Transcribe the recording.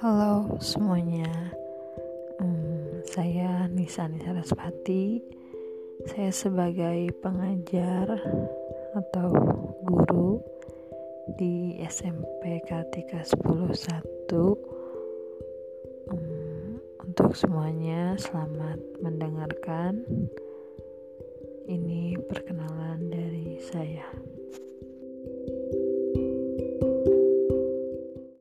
Halo semuanya, hmm, saya Nisa Nisa Raspati. Saya sebagai pengajar atau guru di SMP Kartika 101. Hmm, untuk semuanya, selamat mendengarkan. Ini perkenalan dari saya.